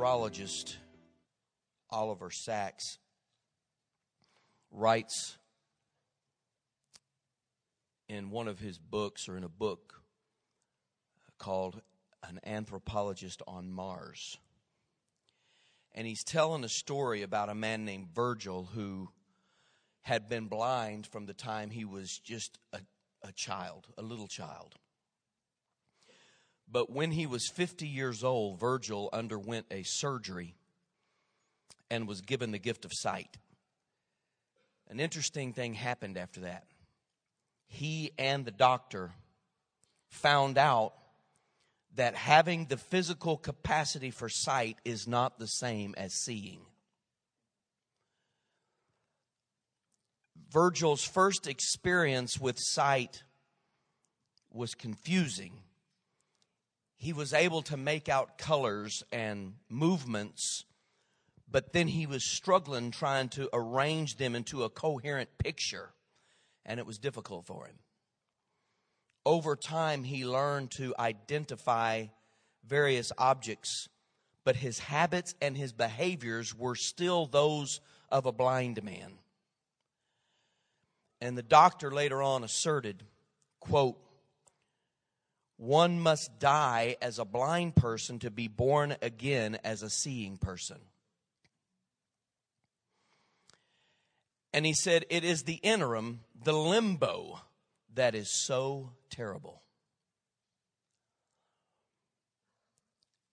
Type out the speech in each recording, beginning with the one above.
neurologist Oliver Sacks writes in one of his books or in a book called An Anthropologist on Mars. And he's telling a story about a man named Virgil who had been blind from the time he was just a, a child, a little child. But when he was 50 years old, Virgil underwent a surgery and was given the gift of sight. An interesting thing happened after that. He and the doctor found out that having the physical capacity for sight is not the same as seeing. Virgil's first experience with sight was confusing. He was able to make out colors and movements, but then he was struggling trying to arrange them into a coherent picture, and it was difficult for him over time, he learned to identify various objects, but his habits and his behaviors were still those of a blind man. And the doctor later on asserted, quote, one must die as a blind person to be born again as a seeing person. And he said, it is the interim, the limbo, that is so terrible.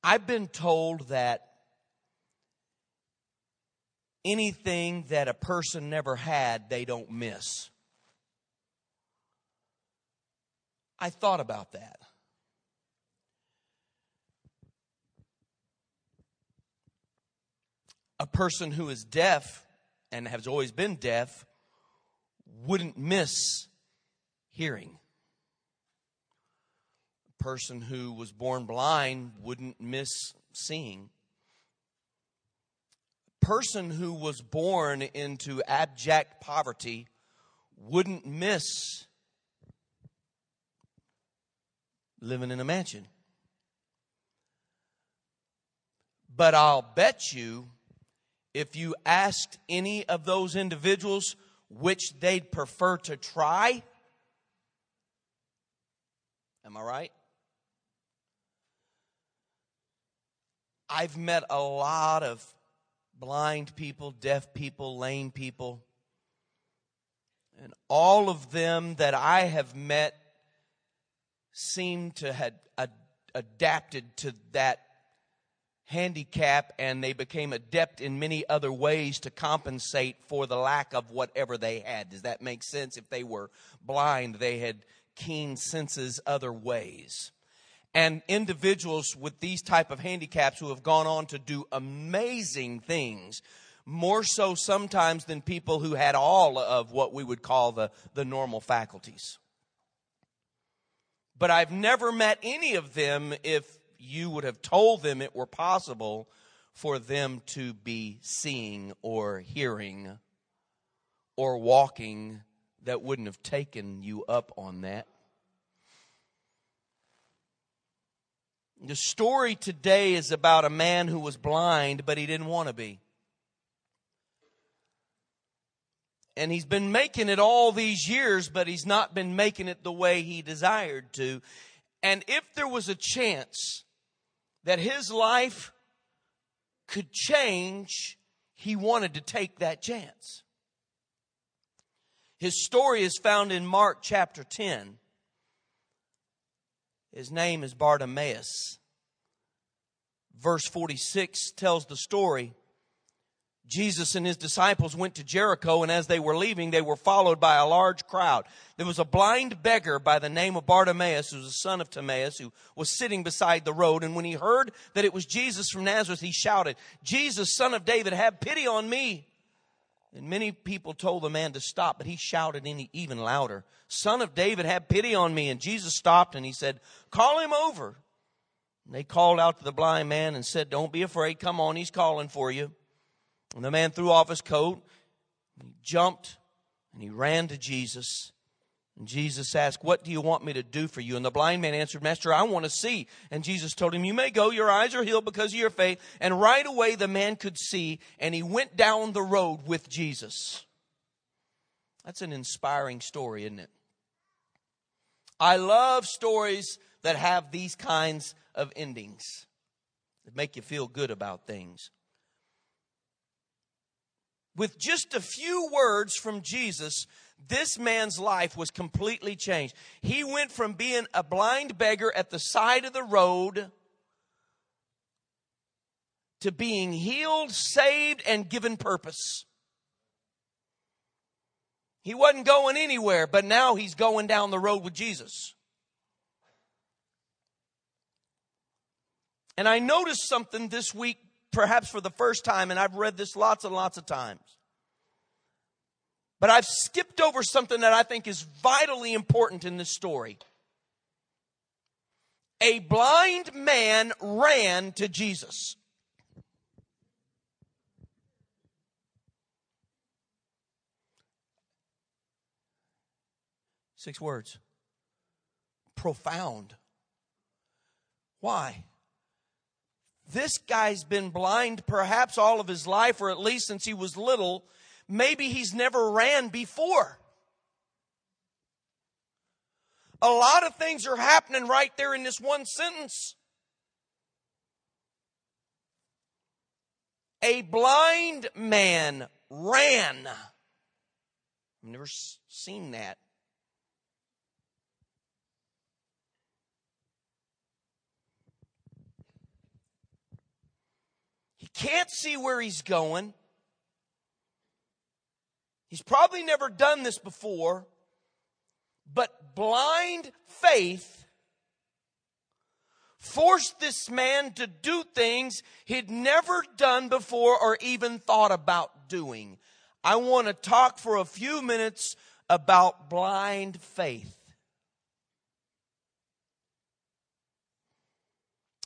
I've been told that anything that a person never had, they don't miss. I thought about that. A person who is deaf and has always been deaf wouldn't miss hearing. A person who was born blind wouldn't miss seeing. A person who was born into abject poverty wouldn't miss living in a mansion. But I'll bet you if you asked any of those individuals which they'd prefer to try, Am I right? I've met a lot of blind people, deaf people, lame people. And all of them that I have met seem to have adapted to that handicap and they became adept in many other ways to compensate for the lack of whatever they had. Does that make sense? If they were blind, they had keen senses other ways and individuals with these type of handicaps who have gone on to do amazing things more so sometimes than people who had all of what we would call the, the normal faculties but i've never met any of them if you would have told them it were possible for them to be seeing or hearing or walking that wouldn't have taken you up on that. The story today is about a man who was blind, but he didn't want to be. And he's been making it all these years, but he's not been making it the way he desired to. And if there was a chance that his life could change, he wanted to take that chance. His story is found in Mark chapter 10. His name is Bartimaeus. Verse 46 tells the story. Jesus and his disciples went to Jericho, and as they were leaving, they were followed by a large crowd. There was a blind beggar by the name of Bartimaeus, who was a son of Timaeus, who was sitting beside the road. And when he heard that it was Jesus from Nazareth, he shouted, Jesus, son of David, have pity on me. And many people told the man to stop, but he shouted even louder, Son of David, have pity on me. And Jesus stopped and he said, Call him over. And they called out to the blind man and said, Don't be afraid. Come on, he's calling for you. And the man threw off his coat, he jumped, and he ran to Jesus. And Jesus asked, What do you want me to do for you? And the blind man answered, Master, I want to see. And Jesus told him, You may go, your eyes are healed because of your faith. And right away the man could see, and he went down the road with Jesus. That's an inspiring story, isn't it? I love stories that have these kinds of endings that make you feel good about things. With just a few words from Jesus, this man's life was completely changed. He went from being a blind beggar at the side of the road to being healed, saved, and given purpose. He wasn't going anywhere, but now he's going down the road with Jesus. And I noticed something this week, perhaps for the first time, and I've read this lots and lots of times. But I've skipped over something that I think is vitally important in this story. A blind man ran to Jesus. Six words. Profound. Why? This guy's been blind perhaps all of his life, or at least since he was little maybe he's never ran before. A lot of things are happening right there in this one sentence. A blind man ran. I've never seen that. Can't see where he's going. He's probably never done this before, but blind faith forced this man to do things he'd never done before or even thought about doing. I want to talk for a few minutes about blind faith.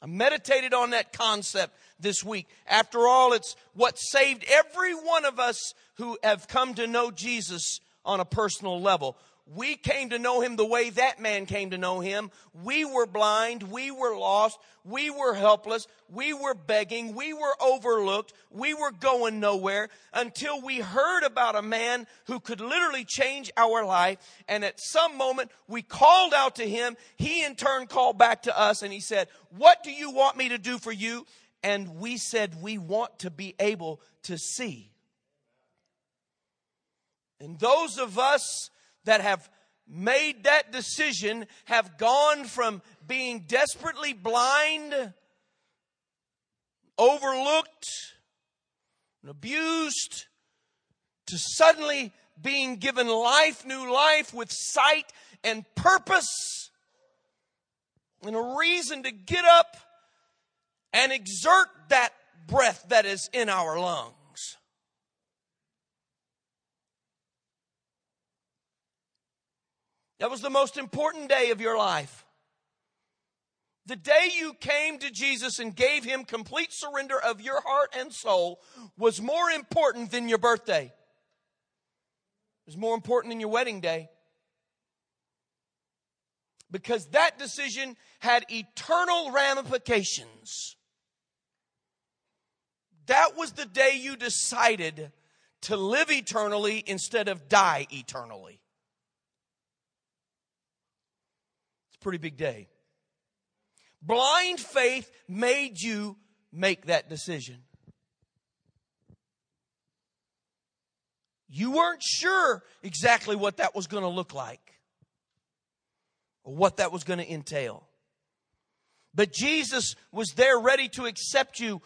I meditated on that concept this week. After all, it's what saved every one of us who have come to know Jesus on a personal level. We came to know him the way that man came to know him. We were blind. We were lost. We were helpless. We were begging. We were overlooked. We were going nowhere until we heard about a man who could literally change our life. And at some moment, we called out to him. He in turn called back to us and he said, What do you want me to do for you? And we said, We want to be able to see. And those of us that have made that decision have gone from being desperately blind, overlooked, and abused to suddenly being given life, new life with sight and purpose and a reason to get up and exert that breath that is in our lungs. That was the most important day of your life. The day you came to Jesus and gave him complete surrender of your heart and soul was more important than your birthday. It was more important than your wedding day. Because that decision had eternal ramifications. That was the day you decided to live eternally instead of die eternally. It's a pretty big day. Blind faith made you make that decision. You weren't sure exactly what that was going to look like or what that was going to entail. But Jesus was there ready to accept you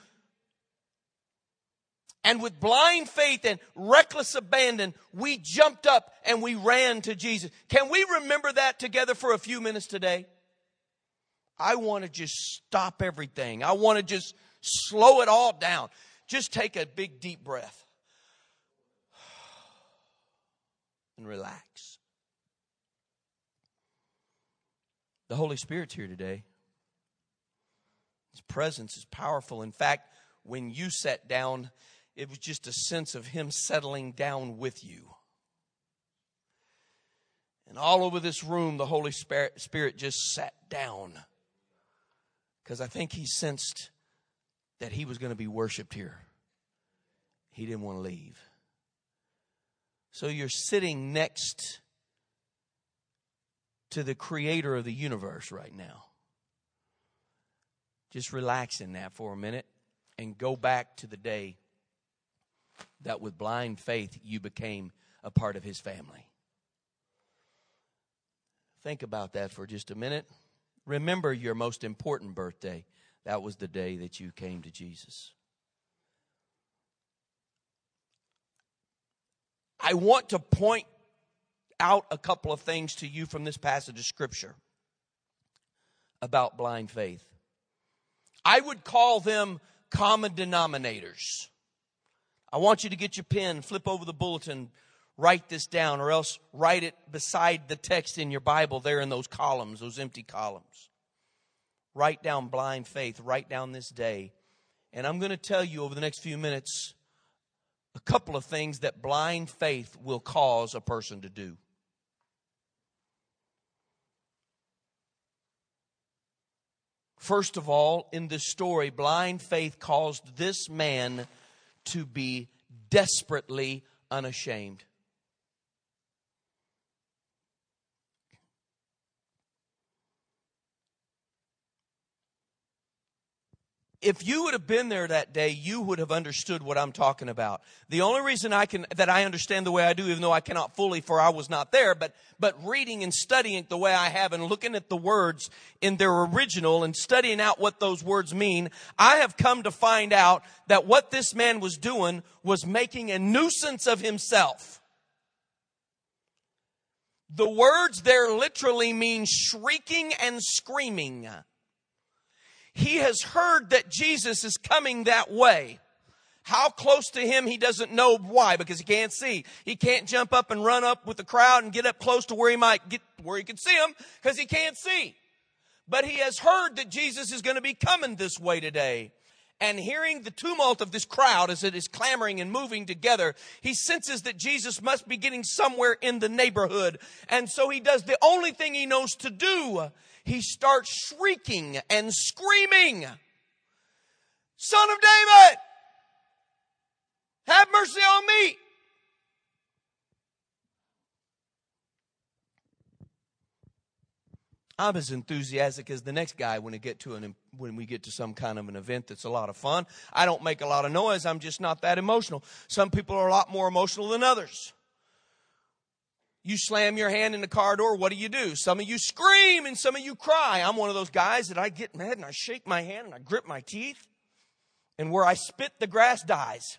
and with blind faith and reckless abandon, we jumped up and we ran to Jesus. Can we remember that together for a few minutes today? I want to just stop everything. I want to just slow it all down. Just take a big deep breath and relax. The Holy Spirit's here today. His presence is powerful. In fact, when you sat down, it was just a sense of Him settling down with you. And all over this room, the Holy Spirit just sat down. Because I think he sensed that he was going to be worshiped here. He didn't want to leave. So you're sitting next to the creator of the universe right now. Just relax in that for a minute and go back to the day that with blind faith you became a part of his family. Think about that for just a minute. Remember your most important birthday. That was the day that you came to Jesus. I want to point out a couple of things to you from this passage of Scripture about blind faith. I would call them common denominators. I want you to get your pen, flip over the bulletin, write this down, or else write it beside the text in your Bible there in those columns, those empty columns. Write down blind faith, write down this day. And I'm going to tell you over the next few minutes a couple of things that blind faith will cause a person to do. First of all, in this story, blind faith caused this man to be desperately unashamed. If you would have been there that day, you would have understood what I'm talking about. The only reason I can, that I understand the way I do, even though I cannot fully for I was not there, but, but reading and studying the way I have and looking at the words in their original and studying out what those words mean, I have come to find out that what this man was doing was making a nuisance of himself. The words there literally mean shrieking and screaming. He has heard that Jesus is coming that way. How close to him he doesn't know why because he can't see. He can't jump up and run up with the crowd and get up close to where he might get where he can see him because he can't see. But he has heard that Jesus is going to be coming this way today. And hearing the tumult of this crowd as it is clamoring and moving together, he senses that Jesus must be getting somewhere in the neighborhood. And so he does the only thing he knows to do he starts shrieking and screaming, Son of David, have mercy on me. I'm as enthusiastic as the next guy when we get to an when we get to some kind of an event that's a lot of fun. I don't make a lot of noise. I'm just not that emotional. Some people are a lot more emotional than others. You slam your hand in the car door, what do you do? Some of you scream and some of you cry. I'm one of those guys that I get mad and I shake my hand and I grip my teeth, and where I spit, the grass dies.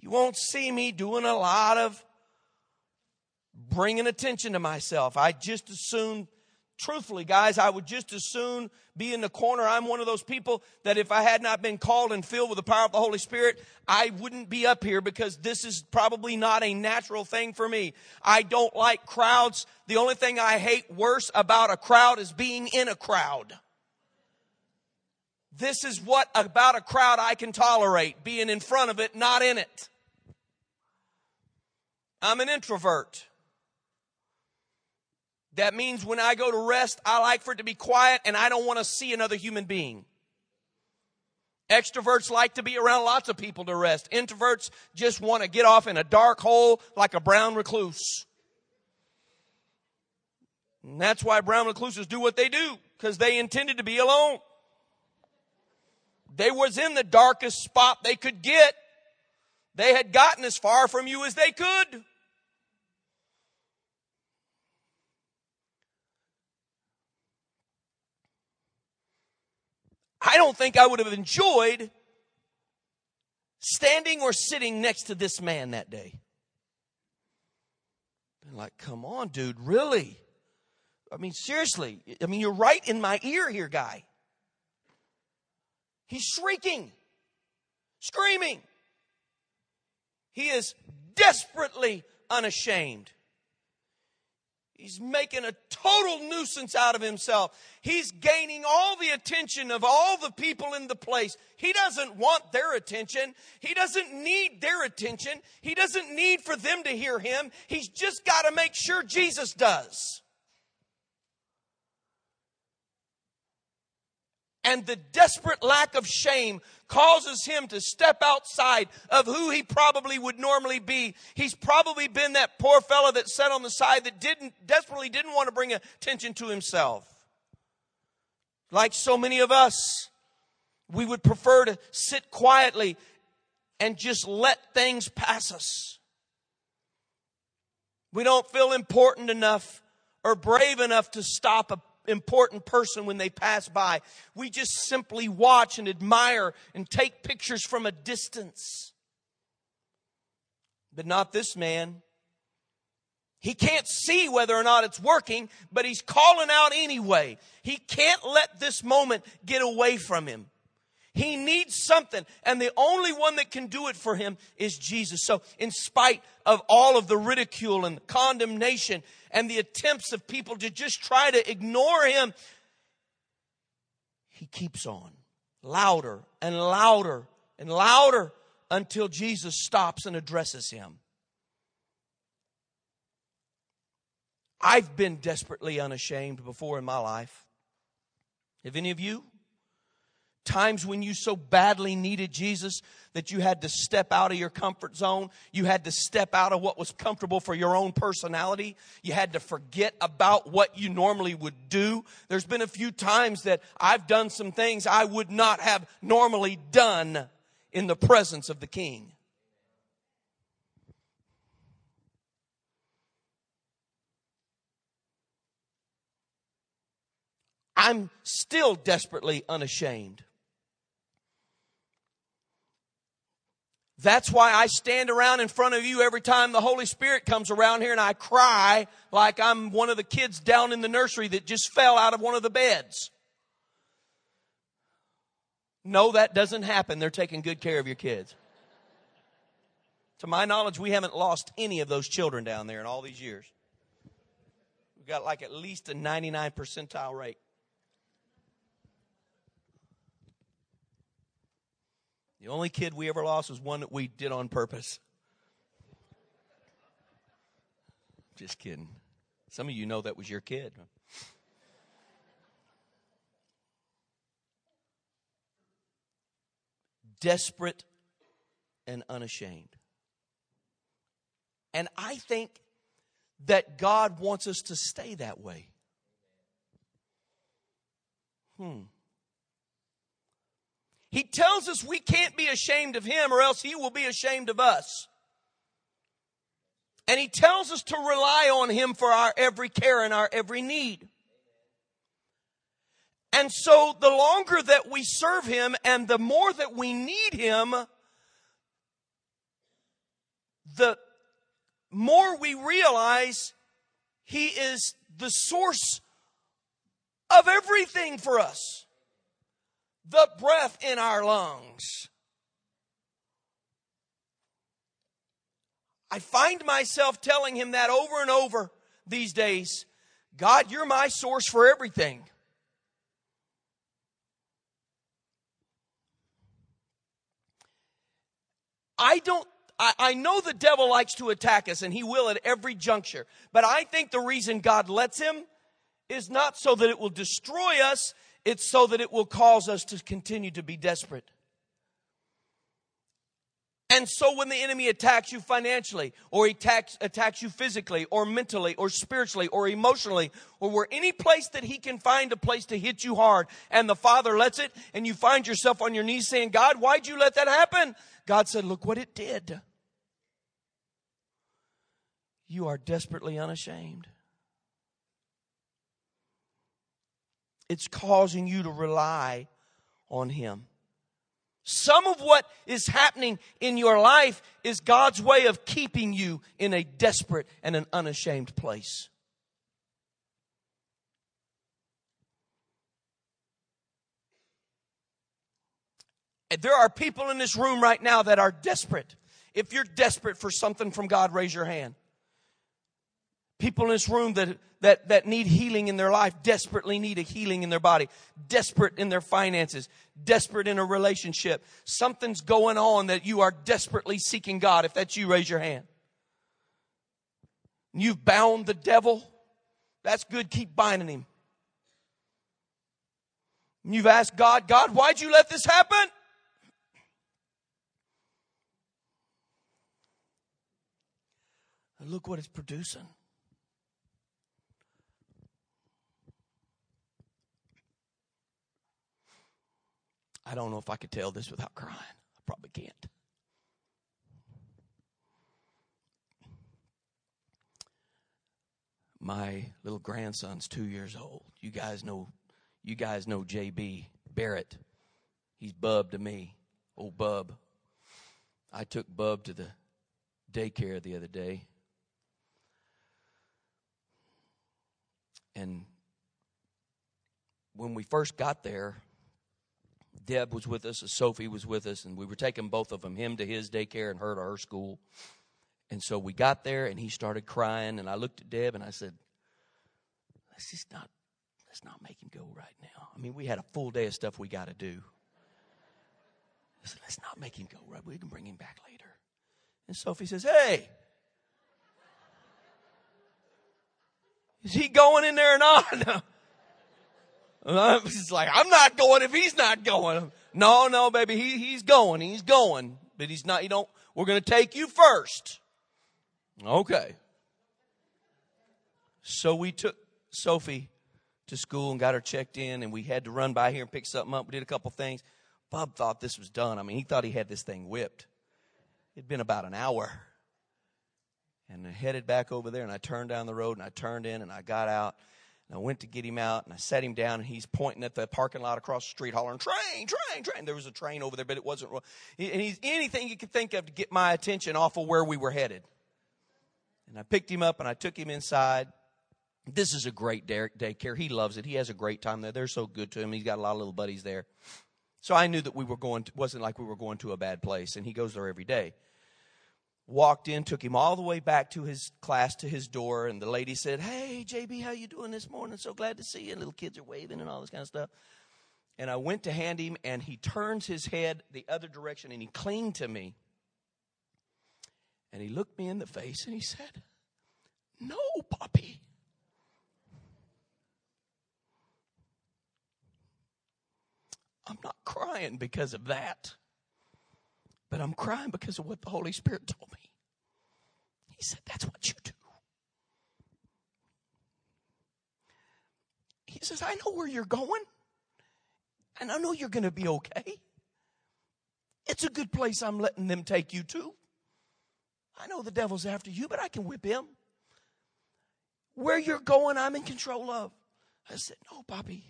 You won't see me doing a lot of bringing attention to myself. I just as soon truthfully, guys, I would just as soon be in the corner. I'm one of those people that if I had not been called and filled with the power of the Holy Spirit, I wouldn't be up here because this is probably not a natural thing for me. I don't like crowds. The only thing I hate worse about a crowd is being in a crowd. This is what about a crowd I can tolerate, being in front of it, not in it. I'm an introvert. That means when I go to rest, I like for it to be quiet and I don't want to see another human being. Extroverts like to be around lots of people to rest. Introverts just want to get off in a dark hole like a brown recluse. And that's why brown recluses do what they do, because they intended to be alone. They was in the darkest spot they could get. They had gotten as far from you as they could. I don't think I would have enjoyed standing or sitting next to this man that day. Been like, come on, dude, really? I mean, seriously. I mean, you're right in my ear here, guy. He's shrieking, screaming. He is desperately unashamed. He's making a total nuisance out of himself. He's gaining all the attention of all the people in the place. He doesn't want their attention. He doesn't need their attention. He doesn't need for them to hear him. He's just got to make sure Jesus does. And the desperate lack of shame causes him to step outside of who he probably would normally be. He's probably been that poor fellow that sat on the side that didn't, desperately didn't want to bring attention to himself. Like so many of us, we would prefer to sit quietly and just let things pass us. We don't feel important enough or brave enough to stop a important person when they pass by. We just simply watch and admire and take pictures from a distance. But not this man. He can't see whether or not it's working, but he's calling out anyway. He can't let this moment get away from him. He needs something, and the only one that can do it for him is Jesus. So, in spite of all of the ridicule and condemnation and the attempts of people to just try to ignore him, he keeps on louder and louder and louder until Jesus stops and addresses him. I've been desperately unashamed before in my life. Have any of you? Times when you so badly needed Jesus that you had to step out of your comfort zone. You had to step out of what was comfortable for your own personality. You had to forget about what you normally would do. There's been a few times that I've done some things I would not have normally done in the presence of the King. I'm still desperately unashamed. That's why I stand around in front of you every time the Holy Spirit comes around here and I cry like I'm one of the kids down in the nursery that just fell out of one of the beds. No, that doesn't happen. They're taking good care of your kids. To my knowledge, we haven't lost any of those children down there in all these years. We've got like at least a 99 percentile rate. The only kid we ever lost was one that we did on purpose. Just kidding. Some of you know that was your kid. Desperate and unashamed. And I think that God wants us to stay that way. Hmm. He tells us we can't be ashamed of him or else he will be ashamed of us. And he tells us to rely on him for our every care and our every need. And so the longer that we serve him and the more that we need him, the more we realize he is the source of everything for us the breath in our lungs. I find myself telling him that over and over these days God, you're my source for everything. I don't, I, know the devil likes to attack us and he will at every juncture. But I think the reason God lets him is not so that it will destroy us, it's so that it will cause us to continue to be desperate. And so when the enemy attacks you financially, or he attacks, attacks you physically, or mentally, or spiritually, or emotionally, or where any place that he can find a place to hit you hard, and the Father lets it, and you find yourself on your knees saying, God, why'd you let that happen? God said, look what it did. You are desperately unashamed. It's causing you to rely on Him. Some of what is happening in your life is God's way of keeping you in a desperate and an unashamed place. There are people in this room right now that are desperate. If you're desperate for something from God, raise your hand. People in this room that, that, that need healing in their life, desperately need a healing in their body, desperate in their finances, desperate in a relationship. Something's going on that you are desperately seeking God. If that's you, raise your hand. You've bound the devil. That's good. Keep binding him. You've asked God, God, why'd you let this happen? And look what it's producing. I don't know if I could tell this without crying. I probably can't. My little grandson's two years old. You guys know, you guys know JB Barrett. He's Bub to me, old Bub. I took Bub to the daycare the other day, and when we first got there, Deb was with us, Sophie was with us, and we were taking both of them, him to his daycare and her to her school. And so we got there, and he started crying, and I looked at Deb and I said, "Let's just not, let's not make him go right now. I mean, we had a full day of stuff we got to do. I said, let's not make him go right. We can bring him back later." And Sophie says, "Hey." Is he going in there or not? He's like, I'm not going if he's not going. No, no, baby, he, he's going. He's going. But he's not, you don't, we're going to take you first. Okay. So we took Sophie to school and got her checked in, and we had to run by here and pick something up. We did a couple things. Bub thought this was done. I mean, he thought he had this thing whipped. It'd been about an hour. And I headed back over there, and I turned down the road, and I turned in, and I got out. I went to get him out and I sat him down and he's pointing at the parking lot across the street hollering, train, train, train. There was a train over there, but it wasn't, and he's anything he could think of to get my attention off of where we were headed. And I picked him up and I took him inside. This is a great daycare. He loves it. He has a great time there. They're so good to him. He's got a lot of little buddies there. So I knew that we were going to, wasn't like we were going to a bad place and he goes there every day walked in, took him all the way back to his class to his door, and the lady said, "Hey, JB, how you doing this morning? So glad to see you." And little kids are waving and all this kind of stuff. And I went to hand him, and he turns his head the other direction, and he clinged to me. And he looked me in the face, and he said, "No, Poppy." I'm not crying because of that. But I'm crying because of what the Holy Spirit told me. He said, That's what you do. He says, I know where you're going, and I know you're going to be okay. It's a good place I'm letting them take you to. I know the devil's after you, but I can whip him. Where you're going, I'm in control of. I said, No, Bobby.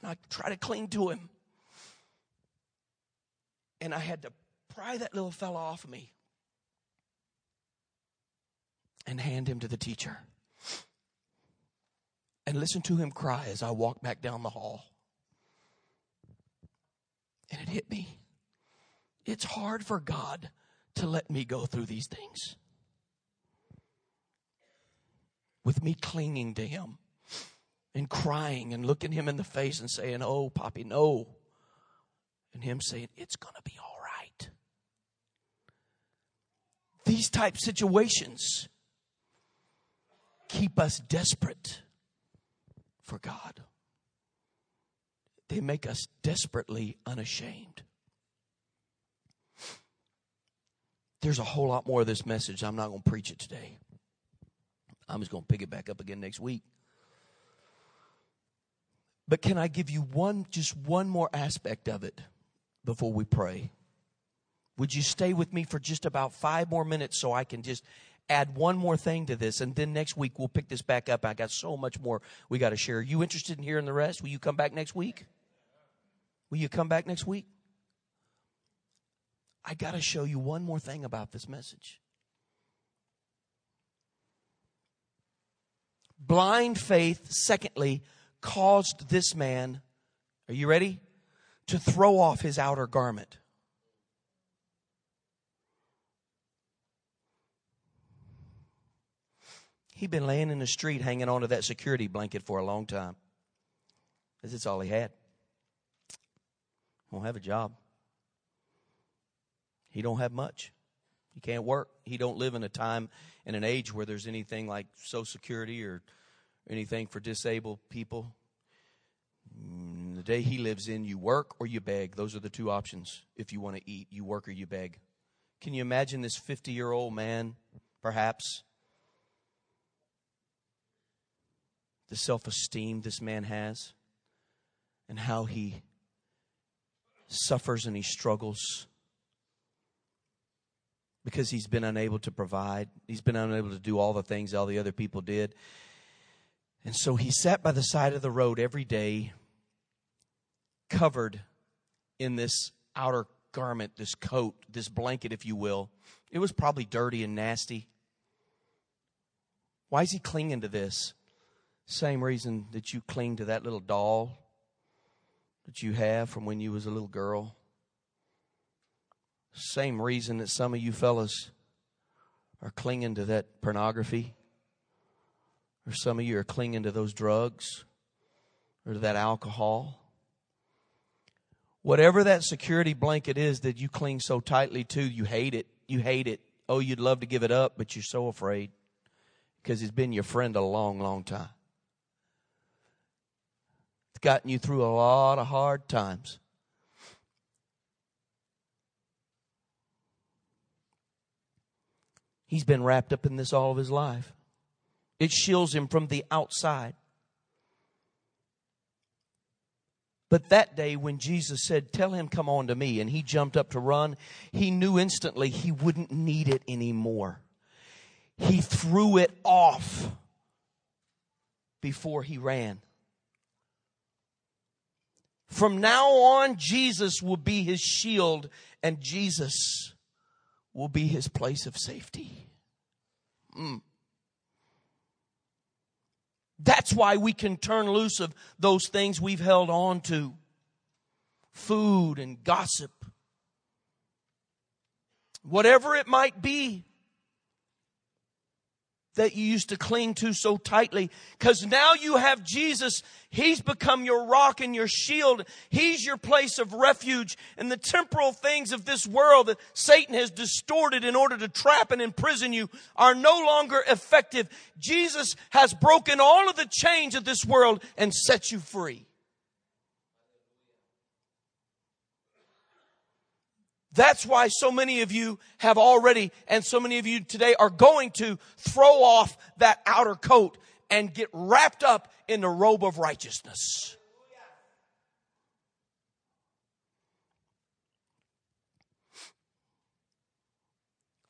And I try to cling to him and I had to pry that little fella off of me and hand him to the teacher and listen to him cry as I walked back down the hall. And it hit me. It's hard for God to let me go through these things with me clinging to him and crying and looking him in the face and saying, Oh, Poppy, no and him saying, It's going to be all right. These type situations keep us desperate for God. They make us desperately unashamed. There's a whole lot more of this message. I'm not going to preach it today. I'm just going to pick it back up again next week. But can I give you one, just one more aspect of it? Before we pray. Would you stay with me for just about five more minutes so I can just add one more thing to this? And then next week we'll pick this back up. I got so much more we got to share. Are you interested in hearing the rest? Will you come back next week? Will you come back next week? I got to show you one more thing about this message. Blind faith, secondly, caused this man, are you ready? To throw off his outer garment. He'd been laying in the street hanging onto that security blanket for a long time. Because it's all he had. Won't have a job. He don't have much. He can't work. He don't live in a time in an age where there's anything like Social Security or anything for disabled people. Mm, the day he lives in, you work or you beg. Those are the two options if you want to eat. You work or you beg. Can you imagine this 50 year old man, perhaps? The self esteem this man has and how he suffers and he struggles because he's been unable to provide. He's been unable to do all the things all the other people did. And so he sat by the side of the road every day, covered in this outer garment, this coat, this blanket, if you will. It was probably dirty and nasty. Why is he clinging to this? Same reason that you cling to that little doll that you have from when you was a little girl. Same reason that some of you fellas are clinging to that pornography. Or some of you are clinging to those drugs or to that alcohol. Whatever that security blanket is that you cling so tightly to, you hate it. You hate it. Oh, you'd love to give it up, but you're so afraid because it's been your friend a long, long time. It's gotten you through a lot of hard times. He's been wrapped up in this all of his life. It shields him from the outside. But that day when Jesus said, Tell him, come on to me, and he jumped up to run, he knew instantly he wouldn't need it anymore. He threw it off before he ran. From now on, Jesus will be his shield, and Jesus will be his place of safety. Mm. That's why we can turn loose of those things we've held on to food and gossip. Whatever it might be that you used to cling to so tightly. Because now you have Jesus. He's become your rock and your shield. He's your place of refuge. And the temporal things of this world that Satan has distorted in order to trap and imprison you are no longer effective. Jesus has broken all of the chains of this world and set you free. That's why so many of you have already, and so many of you today are going to throw off that outer coat and get wrapped up in the robe of righteousness.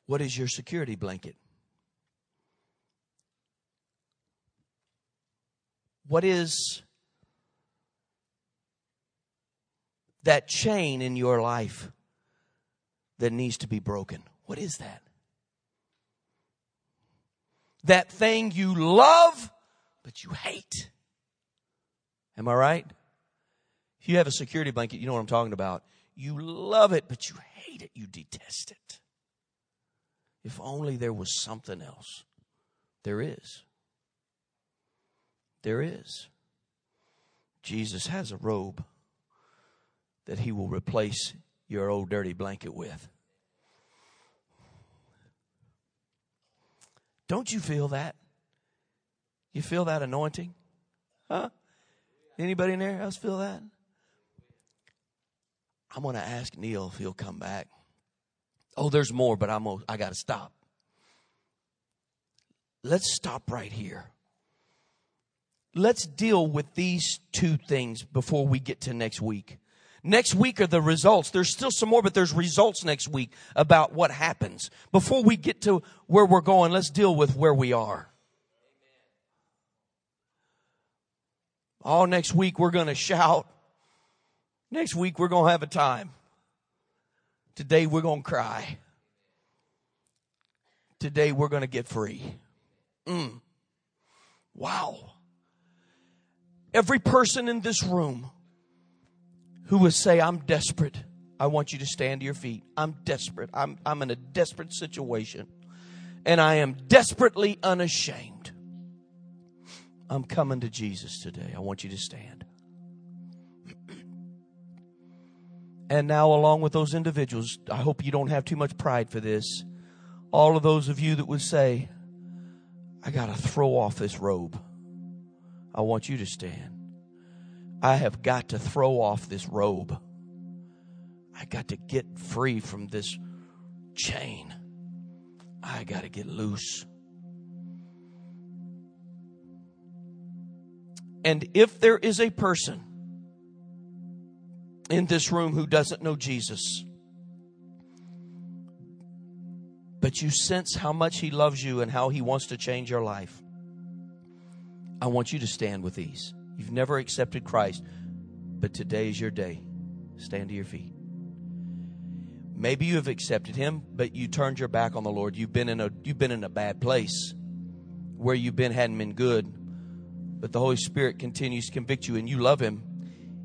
What is your security blanket? What is that chain in your life? That needs to be broken. What is that? That thing you love, but you hate. Am I right? If you have a security blanket, you know what I'm talking about. You love it, but you hate it. You detest it. If only there was something else. There is. There is. Jesus has a robe that he will replace your old dirty blanket with. Don't you feel that? You feel that anointing? Huh? Anybody in there else feel that? I'm going to ask Neil if he'll come back. Oh, there's more, but I'm I got to stop. Let's stop right here. Let's deal with these two things before we get to next week. Next week are the results. There's still some more, but there's results next week about what happens. Before we get to where we're going, let's deal with where we are. All next week we're going to shout. Next week we're going to have a time. Today we're going to cry. Today we're going to get free. Mm. Wow. Every person in this room who would say, I'm desperate. I want you to stand to your feet. I'm desperate. I'm, I'm in a desperate situation. And I am desperately unashamed. I'm coming to Jesus today. I want you to stand. And now, along with those individuals, I hope you don't have too much pride for this. All of those of you that would say, I got to throw off this robe, I want you to stand. I have got to throw off this robe. I got to get free from this chain. I got to get loose. And if there is a person in this room who doesn't know Jesus, but you sense how much He loves you and how He wants to change your life, I want you to stand with these. You've never accepted Christ, but today is your day. Stand to your feet. Maybe you have accepted Him, but you turned your back on the Lord. You've been in a you've been in a bad place where you've been hadn't been good, but the Holy Spirit continues to convict you, and you love Him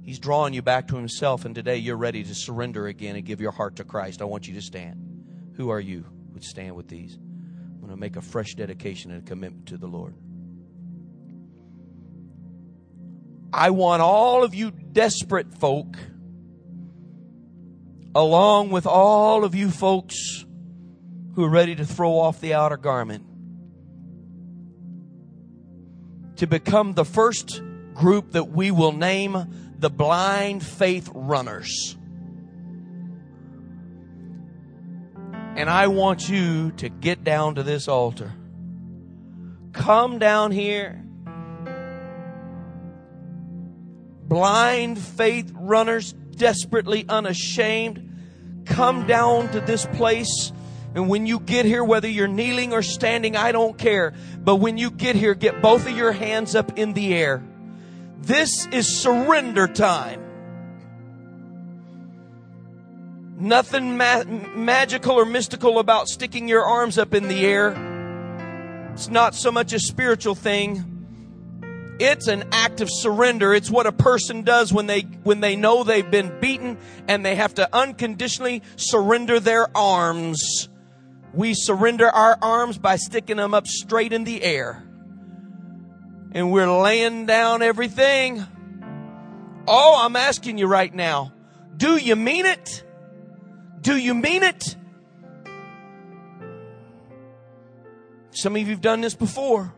He's drawing you back to Himself, and today you're ready to surrender again and give your heart to Christ. I want you to stand. Who are you? Would stand with these. I'm going to make a fresh dedication and a commitment to the Lord. I want all of you desperate folk, along with all of you folks who are ready to throw off the outer garment, to become the first group that we will name the blind faith runners. And I want you to get down to this altar. Come down here. Blind faith runners, desperately unashamed. Come down to this place. And when you get here, whether you're kneeling or standing, I don't care. But when you get here, get both of your hands up in the air. This is surrender time. Nothing ma- magical or mystical about sticking your arms up in the air. It's not so much a spiritual thing. It's an act of surrender. It's what a person does when they when they know they've been beaten and they have to unconditionally surrender their arms. We surrender our arms by sticking them up straight in the air and we're laying down everything. Oh, I'm asking you right now. Do you mean it? Do you mean it? Some of you have done this before.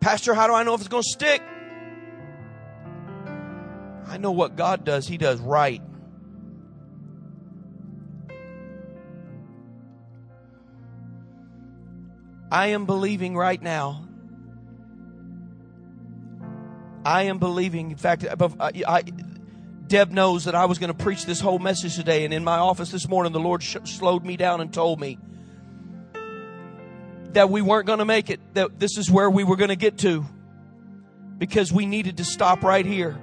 Pastor, how do I know if it's going to stick? I know what God does. He does right. I am believing right now I am believing. In fact, I, Deb knows that I was going to preach this whole message today, and in my office this morning, the Lord sh- slowed me down and told me that we weren't going to make it, that this is where we were going to get to because we needed to stop right here.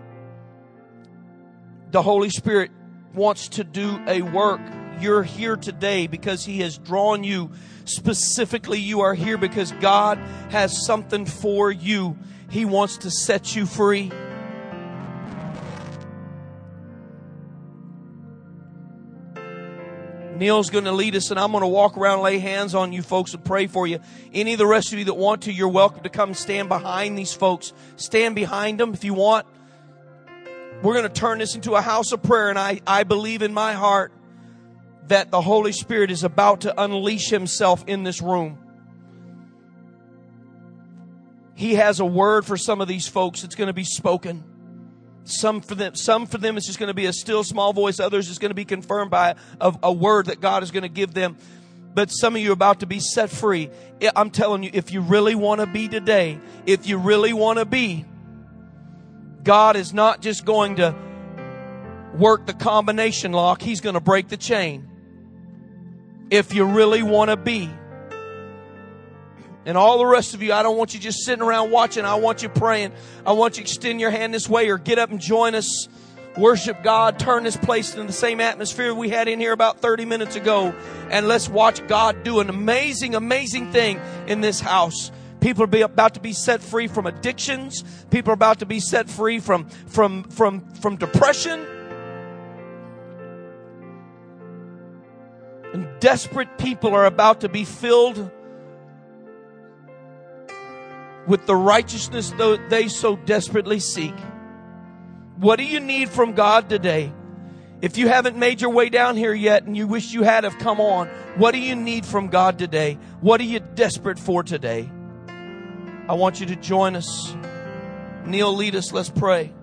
The Holy Spirit wants to do a work. You're here today because He has drawn you. Specifically, you are here because God has something for you. He wants to set you free. Neil's going to lead us, and I'm going to walk around, lay hands on you folks, and pray for you. Any of the rest of you that want to, you're welcome to come stand behind these folks. Stand behind them if you want. We're going to turn this into a house of prayer, and I, I believe in my heart that the Holy Spirit is about to unleash Himself in this room. He has a word for some of these folks that's going to be spoken. Some for them, some for them it's just going to be a still small voice. Others is going to be confirmed by a, a word that God is going to give them. But some of you are about to be set free. I'm telling you, if you really want to be today, if you really want to be, God is not just going to work the combination lock. He's going to break the chain. If you really want to be, and all the rest of you, I don't want you just sitting around watching. I want you praying. I want you to extend your hand this way or get up and join us. Worship God. Turn this place into the same atmosphere we had in here about 30 minutes ago. And let's watch God do an amazing, amazing thing in this house. People are about to be set free from addictions. People are about to be set free from, from, from, from depression. And desperate people are about to be filled with the righteousness they so desperately seek. What do you need from God today? If you haven't made your way down here yet and you wish you had have come on, what do you need from God today? What are you desperate for today? I want you to join us. Neil, lead us. Let's pray.